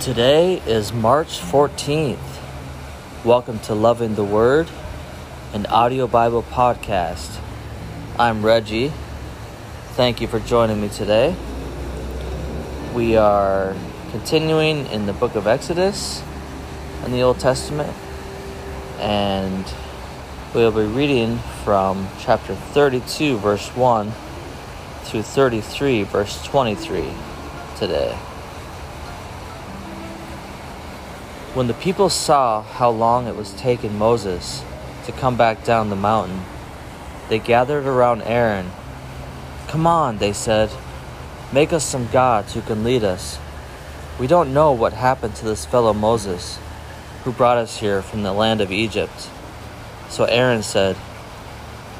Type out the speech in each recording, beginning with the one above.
Today is March 14th. Welcome to Loving the Word, an audio Bible podcast. I'm Reggie. Thank you for joining me today. We are continuing in the book of Exodus in the Old Testament, and we'll be reading from chapter 32, verse 1 through 33, verse 23 today. When the people saw how long it was taking Moses to come back down the mountain, they gathered around Aaron. Come on, they said, make us some gods who can lead us. We don't know what happened to this fellow Moses, who brought us here from the land of Egypt. So Aaron said,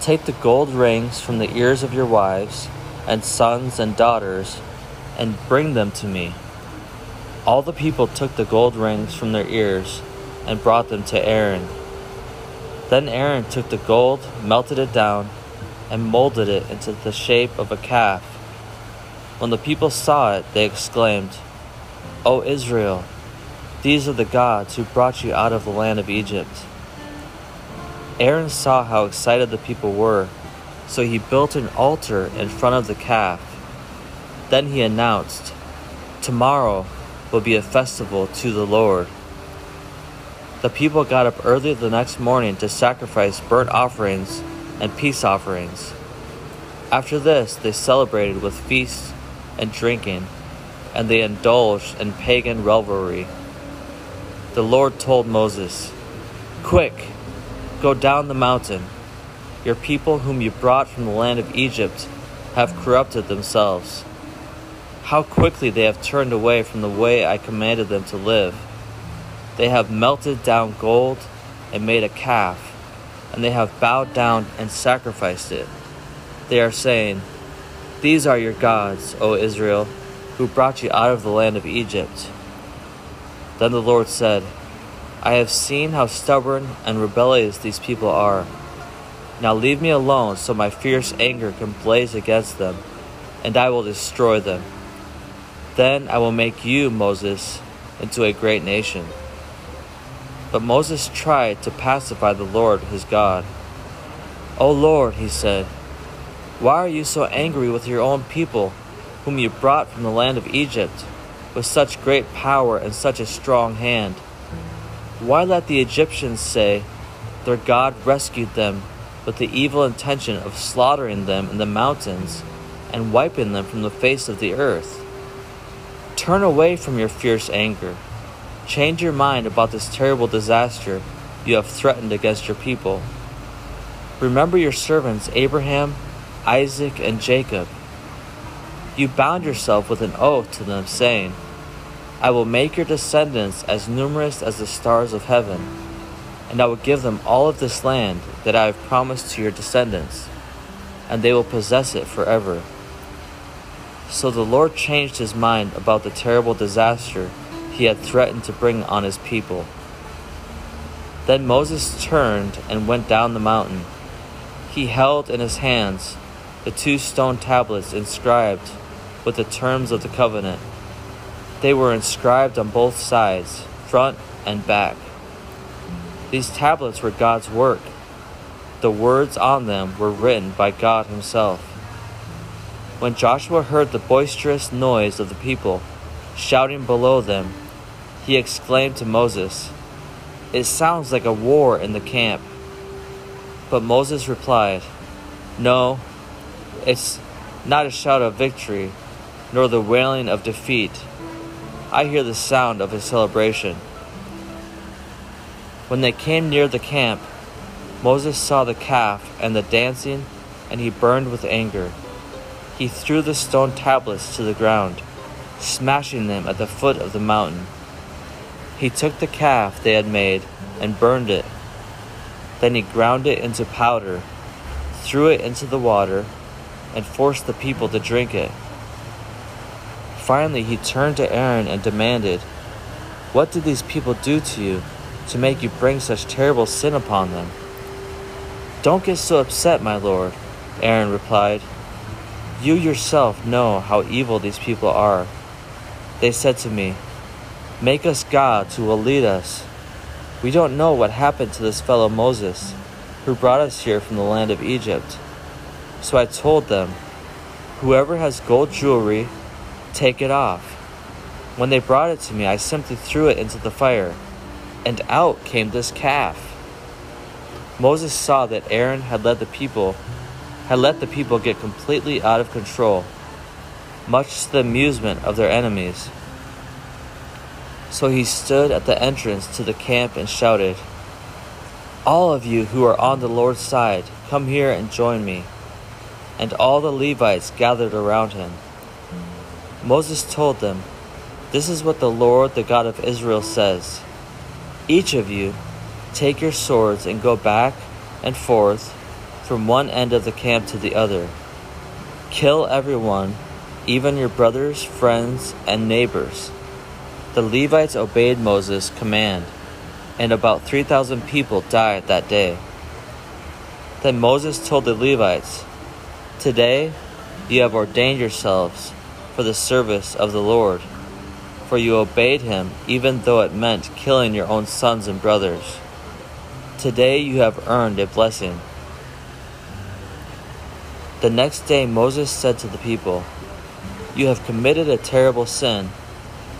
Take the gold rings from the ears of your wives and sons and daughters and bring them to me. All the people took the gold rings from their ears and brought them to Aaron. Then Aaron took the gold, melted it down, and molded it into the shape of a calf. When the people saw it, they exclaimed, O Israel, these are the gods who brought you out of the land of Egypt. Aaron saw how excited the people were, so he built an altar in front of the calf. Then he announced, Tomorrow, will be a festival to the Lord. The people got up early the next morning to sacrifice burnt offerings and peace offerings. After this, they celebrated with feasts and drinking, and they indulged in pagan revelry. The Lord told Moses, Quick, go down the mountain. Your people, whom you brought from the land of Egypt, have corrupted themselves. How quickly they have turned away from the way I commanded them to live. They have melted down gold and made a calf, and they have bowed down and sacrificed it. They are saying, These are your gods, O Israel, who brought you out of the land of Egypt. Then the Lord said, I have seen how stubborn and rebellious these people are. Now leave me alone so my fierce anger can blaze against them, and I will destroy them. Then I will make you, Moses, into a great nation. But Moses tried to pacify the Lord his God. O Lord, he said, why are you so angry with your own people, whom you brought from the land of Egypt, with such great power and such a strong hand? Why let the Egyptians say, Their God rescued them with the evil intention of slaughtering them in the mountains and wiping them from the face of the earth? Turn away from your fierce anger. Change your mind about this terrible disaster you have threatened against your people. Remember your servants Abraham, Isaac, and Jacob. You bound yourself with an oath to them, saying, I will make your descendants as numerous as the stars of heaven, and I will give them all of this land that I have promised to your descendants, and they will possess it forever. So the Lord changed his mind about the terrible disaster he had threatened to bring on his people. Then Moses turned and went down the mountain. He held in his hands the two stone tablets inscribed with the terms of the covenant. They were inscribed on both sides, front and back. These tablets were God's work. The words on them were written by God Himself. When Joshua heard the boisterous noise of the people shouting below them, he exclaimed to Moses, It sounds like a war in the camp. But Moses replied, No, it's not a shout of victory, nor the wailing of defeat. I hear the sound of a celebration. When they came near the camp, Moses saw the calf and the dancing, and he burned with anger he threw the stone tablets to the ground, smashing them at the foot of the mountain. He took the calf they had made and burned it. Then he ground it into powder, threw it into the water, and forced the people to drink it. Finally, he turned to Aaron and demanded, What did these people do to you to make you bring such terrible sin upon them? Don't get so upset, my lord, Aaron replied. You yourself know how evil these people are. They said to me, Make us gods who will lead us. We don't know what happened to this fellow Moses, who brought us here from the land of Egypt. So I told them, Whoever has gold jewelry, take it off. When they brought it to me, I simply threw it into the fire, and out came this calf. Moses saw that Aaron had led the people had let the people get completely out of control, much to the amusement of their enemies. So he stood at the entrance to the camp and shouted, All of you who are on the Lord's side, come here and join me. And all the Levites gathered around him. Moses told them, This is what the Lord, the God of Israel, says Each of you take your swords and go back and forth from one end of the camp to the other. Kill everyone, even your brothers, friends, and neighbors. The Levites obeyed Moses' command, and about 3,000 people died that day. Then Moses told the Levites, Today you have ordained yourselves for the service of the Lord, for you obeyed him even though it meant killing your own sons and brothers. Today you have earned a blessing. The next day Moses said to the people, You have committed a terrible sin,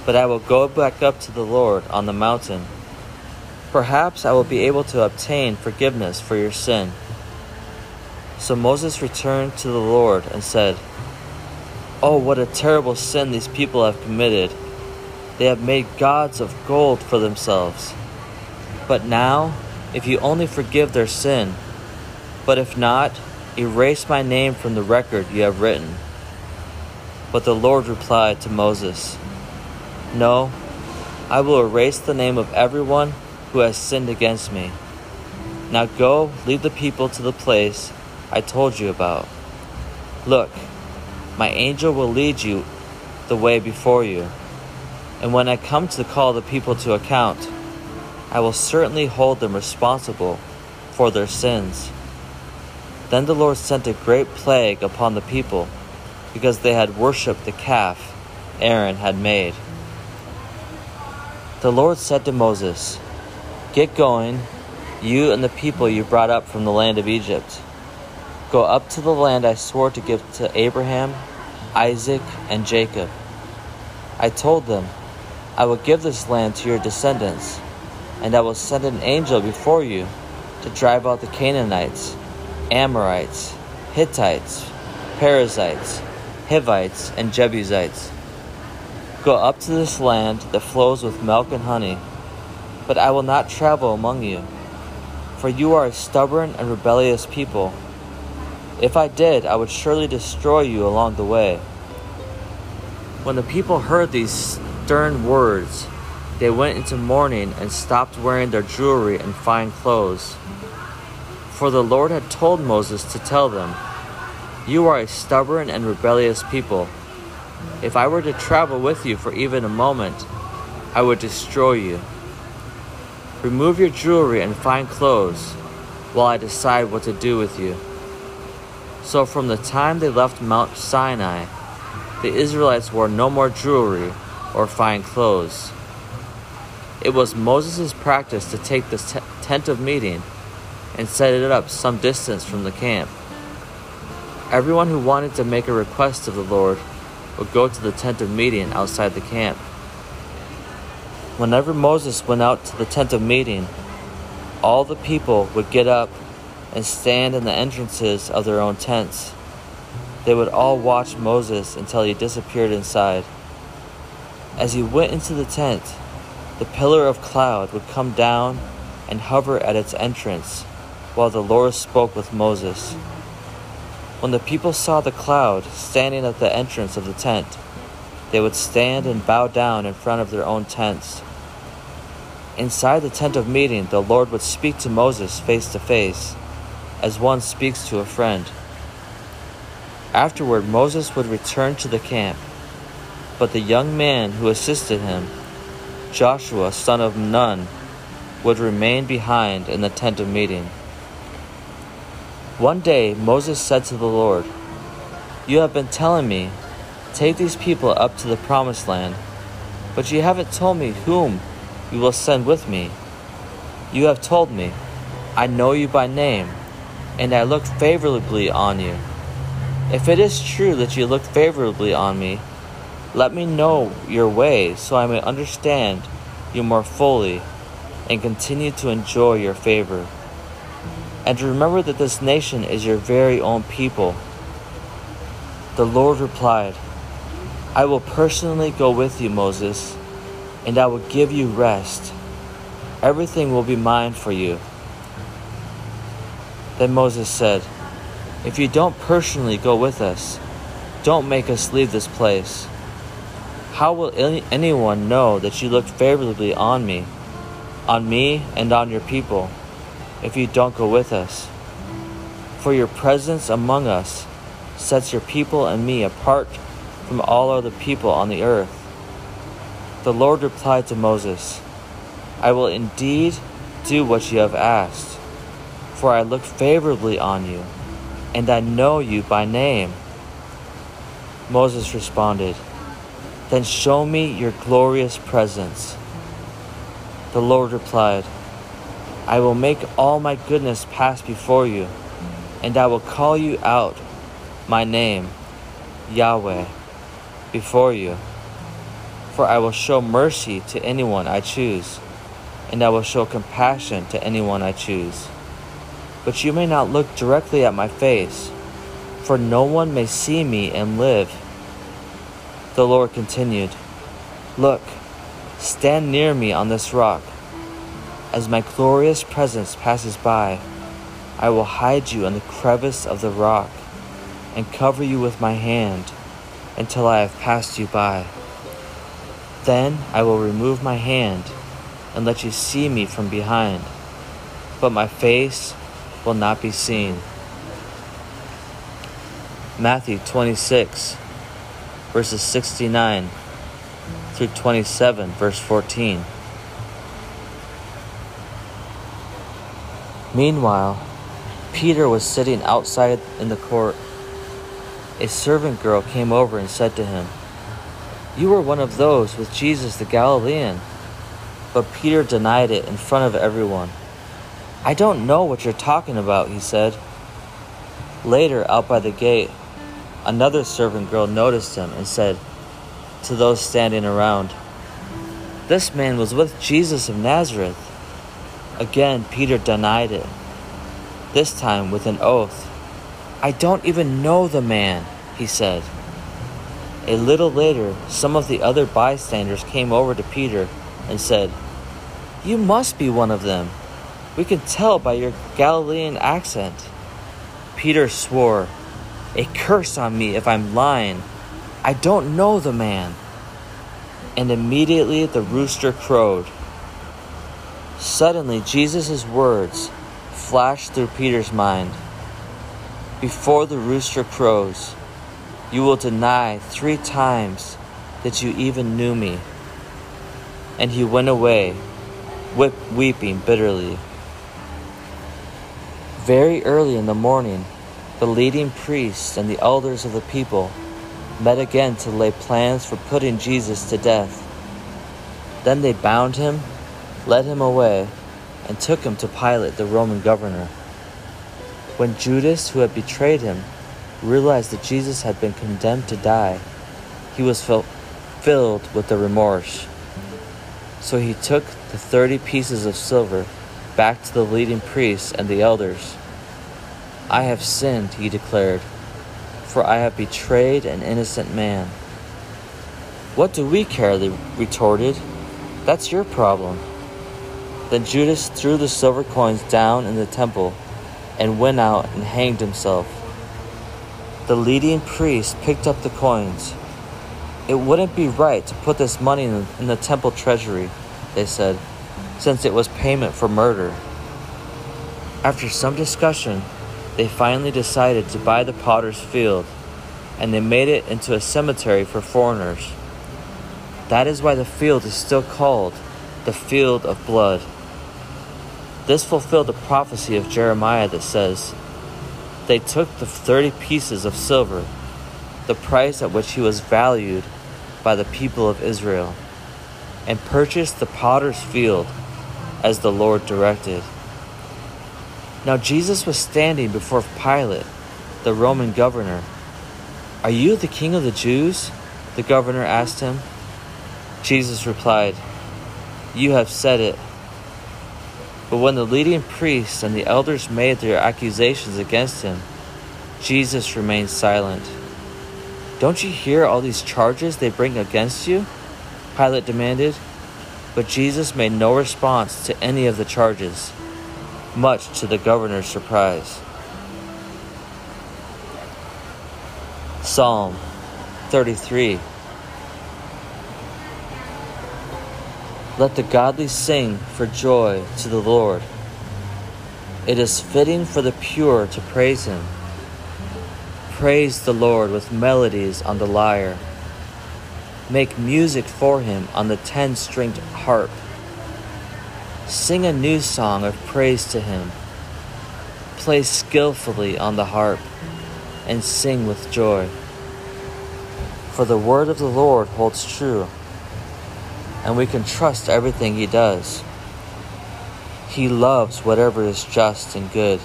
but I will go back up to the Lord on the mountain. Perhaps I will be able to obtain forgiveness for your sin. So Moses returned to the Lord and said, Oh, what a terrible sin these people have committed! They have made gods of gold for themselves. But now, if you only forgive their sin, but if not, Erase my name from the record you have written. But the Lord replied to Moses, No, I will erase the name of everyone who has sinned against me. Now go, lead the people to the place I told you about. Look, my angel will lead you the way before you. And when I come to call the people to account, I will certainly hold them responsible for their sins. Then the Lord sent a great plague upon the people, because they had worshipped the calf Aaron had made. The Lord said to Moses, Get going, you and the people you brought up from the land of Egypt. Go up to the land I swore to give to Abraham, Isaac, and Jacob. I told them, I will give this land to your descendants, and I will send an angel before you to drive out the Canaanites Amorites, Hittites, Perizzites, Hivites, and Jebusites. Go up to this land that flows with milk and honey, but I will not travel among you, for you are a stubborn and rebellious people. If I did, I would surely destroy you along the way. When the people heard these stern words, they went into mourning and stopped wearing their jewelry and fine clothes. For the Lord had told Moses to tell them, You are a stubborn and rebellious people. If I were to travel with you for even a moment, I would destroy you. Remove your jewelry and fine clothes while I decide what to do with you. So from the time they left Mount Sinai, the Israelites wore no more jewelry or fine clothes. It was Moses' practice to take the tent of meeting and set it up some distance from the camp. Everyone who wanted to make a request of the Lord would go to the tent of meeting outside the camp. Whenever Moses went out to the tent of meeting, all the people would get up and stand in the entrances of their own tents. They would all watch Moses until he disappeared inside. As he went into the tent, the pillar of cloud would come down and hover at its entrance while the Lord spoke with Moses. When the people saw the cloud standing at the entrance of the tent, they would stand and bow down in front of their own tents. Inside the tent of meeting, the Lord would speak to Moses face to face, as one speaks to a friend. Afterward, Moses would return to the camp, but the young man who assisted him, Joshua son of Nun, would remain behind in the tent of meeting. One day Moses said to the Lord, You have been telling me, Take these people up to the promised land, But you haven't told me whom you will send with me. You have told me, I know you by name, and I look favorably on you. If it is true that you look favorably on me, let me know your way so I may understand you more fully and continue to enjoy your favor. And remember that this nation is your very own people. The Lord replied, I will personally go with you, Moses, and I will give you rest. Everything will be mine for you. Then Moses said, If you don't personally go with us, don't make us leave this place. How will any, anyone know that you looked favorably on me, on me and on your people, if you don't go with us? For your presence among us sets your people and me apart from all other people on the earth. The Lord replied to Moses, I will indeed do what you have asked, for I look favorably on you, and I know you by name. Moses responded, Then show me your glorious presence. The Lord replied, I will make all my goodness pass before you, and I will call you out my name, Yahweh before you. For I will show mercy to anyone I choose, and I will show compassion to anyone I choose. But you may not look directly at my face, for no one may see me and live. The Lord continued, Look, stand near me on this rock. As my glorious presence passes by, I will hide you in the crevice of the rock and cover you with my hand until I have passed you by. Then I will remove my hand and let you see me from behind, but my face will not be seen. Matthew 26, verses 69 through 27, verse 14. Meanwhile, Peter was sitting outside in the court a servant girl came over and said to him, You were one of those with Jesus the Galilean. But Peter denied it in front of everyone. I don't know what you're talking about, he said. Later, out by the gate, another servant girl noticed him and said to those standing around, This man was with Jesus of Nazareth. Again, Peter denied it, this time with an oath. I don't even know the man, he said. A little later, some of the other bystanders came over to Peter and said, You must be one of them. We can tell by your Galilean accent. Peter swore, A curse on me if I'm lying. I don't know the man. And immediately the rooster crowed. Suddenly, Jesus' words flashed through Peter's mind before the rooster crows, you will deny three times that you even knew me. And he went away, weeping bitterly. Very early in the morning, the leading priests and the elders of the people met again to lay plans for putting Jesus to death. Then they bound him, led him away, and took him to Pilate, the Roman governor. When Judas, who had betrayed him, realized that Jesus had been condemned to die, he was filled with the remorse. So he took the thirty pieces of silver back to the leading priests and the elders. I have sinned, he declared, for I have betrayed an innocent man. What do we care? They retorted. That's your problem. Then Judas threw the silver coins down in the temple and went out and hanged himself. The leading priest picked up the coins. It wouldn't be right to put this money in the, in the temple treasury, they said, since it was payment for murder. After some discussion, they finally decided to buy the potter's field, and they made it into a cemetery for foreigners. That is why the field is still called the Field of Blood. This fulfilled the prophecy of Jeremiah that says, They took the thirty pieces of silver, the price at which he was valued by the people of Israel, and purchased the potter's field as the Lord directed. Now Jesus was standing before Pilate, the Roman governor. Are you the king of the Jews? The governor asked him. Jesus replied, You have said it. But when the leading priests and the elders made their accusations against him, Jesus remained silent. Don't you hear all these charges they bring against you? Pilate demanded. But Jesus made no response to any of the charges, much to the governor's surprise. Psalm 33 Let the godly sing for joy to the Lord. It is fitting for the pure to praise him. Praise the Lord with melodies on the lyre. Make music for him on the ten stringed harp. Sing a new song of praise to him. Play skillfully on the harp and sing with joy. For the word of the Lord holds true and we can trust everything He does. He loves whatever is just and good.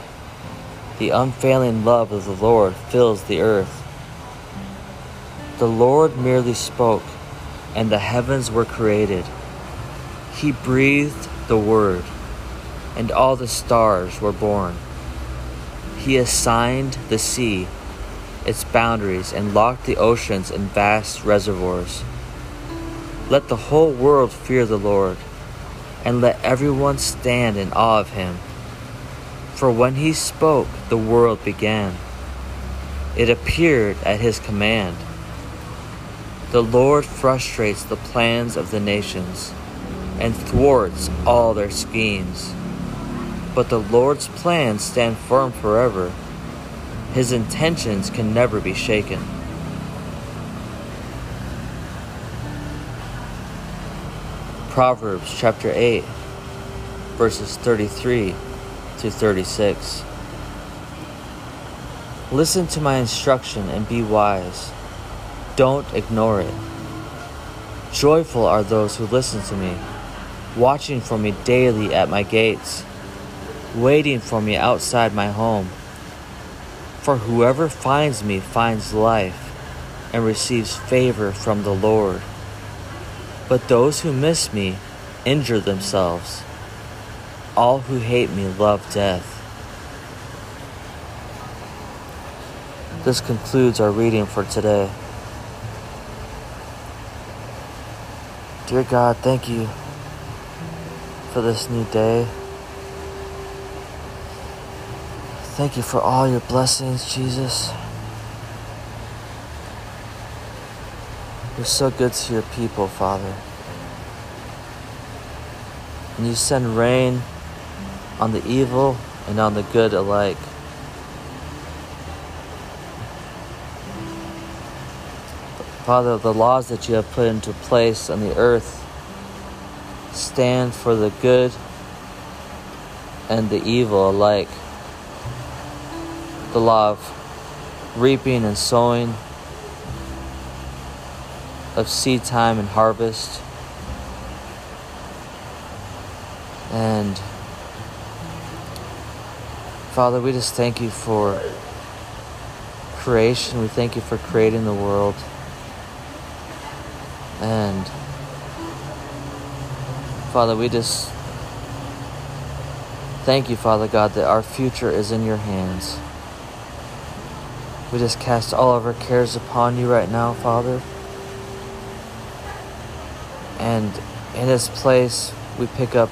The unfailing love of the Lord fills the earth. The Lord merely spoke, and the heavens were created. He breathed the word, and all the stars were born. He assigned the sea its boundaries and locked the oceans in vast reservoirs. Let the whole world fear the Lord, and let everyone stand in awe of him. For when he spoke, the world began. It appeared at his command. The Lord frustrates the plans of the nations and thwarts all their schemes. But the Lord's plans stand firm forever. His intentions can never be shaken. Proverbs chapter 8, verses 33 to 36. Listen to my instruction and be wise. Don't ignore it. Joyful are those who listen to me, watching for me daily at my gates, waiting for me outside my home. For whoever finds me finds life and receives favor from the Lord. But those who miss me injure themselves. All who hate me love death. This concludes our reading for today. Dear God, thank you for this new day. Thank you for all your blessings, Jesus. You're so good to your people, Father. And you send rain on the evil and on the good alike. Father, the laws that you have put into place on the earth stand for the good and the evil alike. The law of reaping and sowing of seed time and harvest. And Father, we just thank you for creation. We thank you for creating the world. And Father, we just thank you, Father God, that our future is in your hands. We just cast all of our cares upon you right now, Father. And in this place, we pick up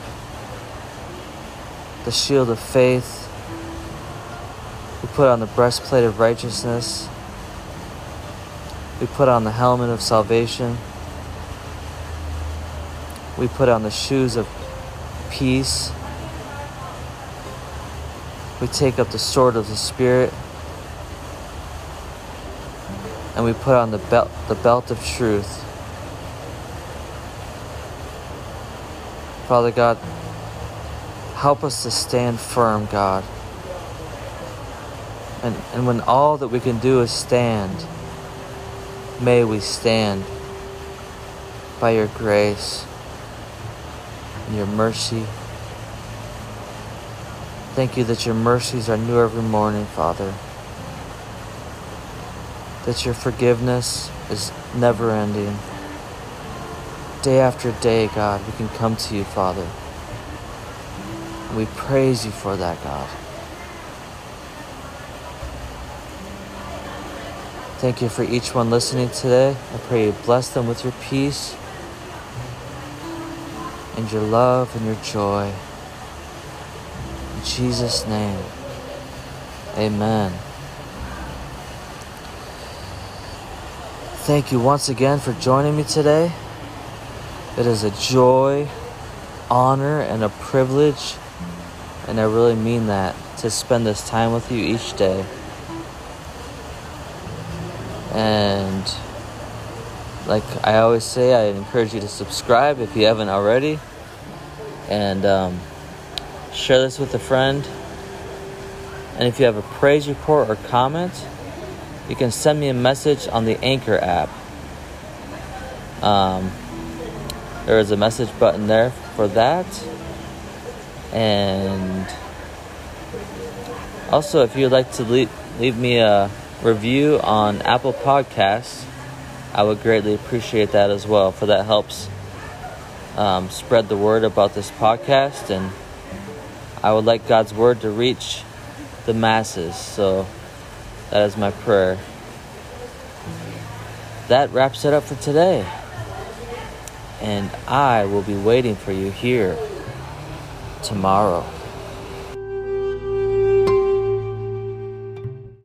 the shield of faith. We put on the breastplate of righteousness. We put on the helmet of salvation. We put on the shoes of peace. We take up the sword of the Spirit. And we put on the belt, the belt of truth. Father God, help us to stand firm, God. And, and when all that we can do is stand, may we stand by your grace. and your mercy. Thank you that your mercies are new every morning, Father. That your forgiveness is never ending. Day after day, God, we can come to you, Father. And we praise you for that, God. Thank you for each one listening today. I pray you bless them with your peace and your love and your joy. In Jesus' name, amen. Thank you once again for joining me today. It is a joy, honor, and a privilege, and I really mean that, to spend this time with you each day. And like I always say, I encourage you to subscribe if you haven't already. And um, share this with a friend. And if you have a praise report or comment, you can send me a message on the Anchor app. Um, there is a message button there for that. And also, if you'd like to leave, leave me a review on Apple Podcasts, I would greatly appreciate that as well, for that helps um, spread the word about this podcast. And I would like God's word to reach the masses. So that is my prayer. That wraps it up for today. And I will be waiting for you here tomorrow.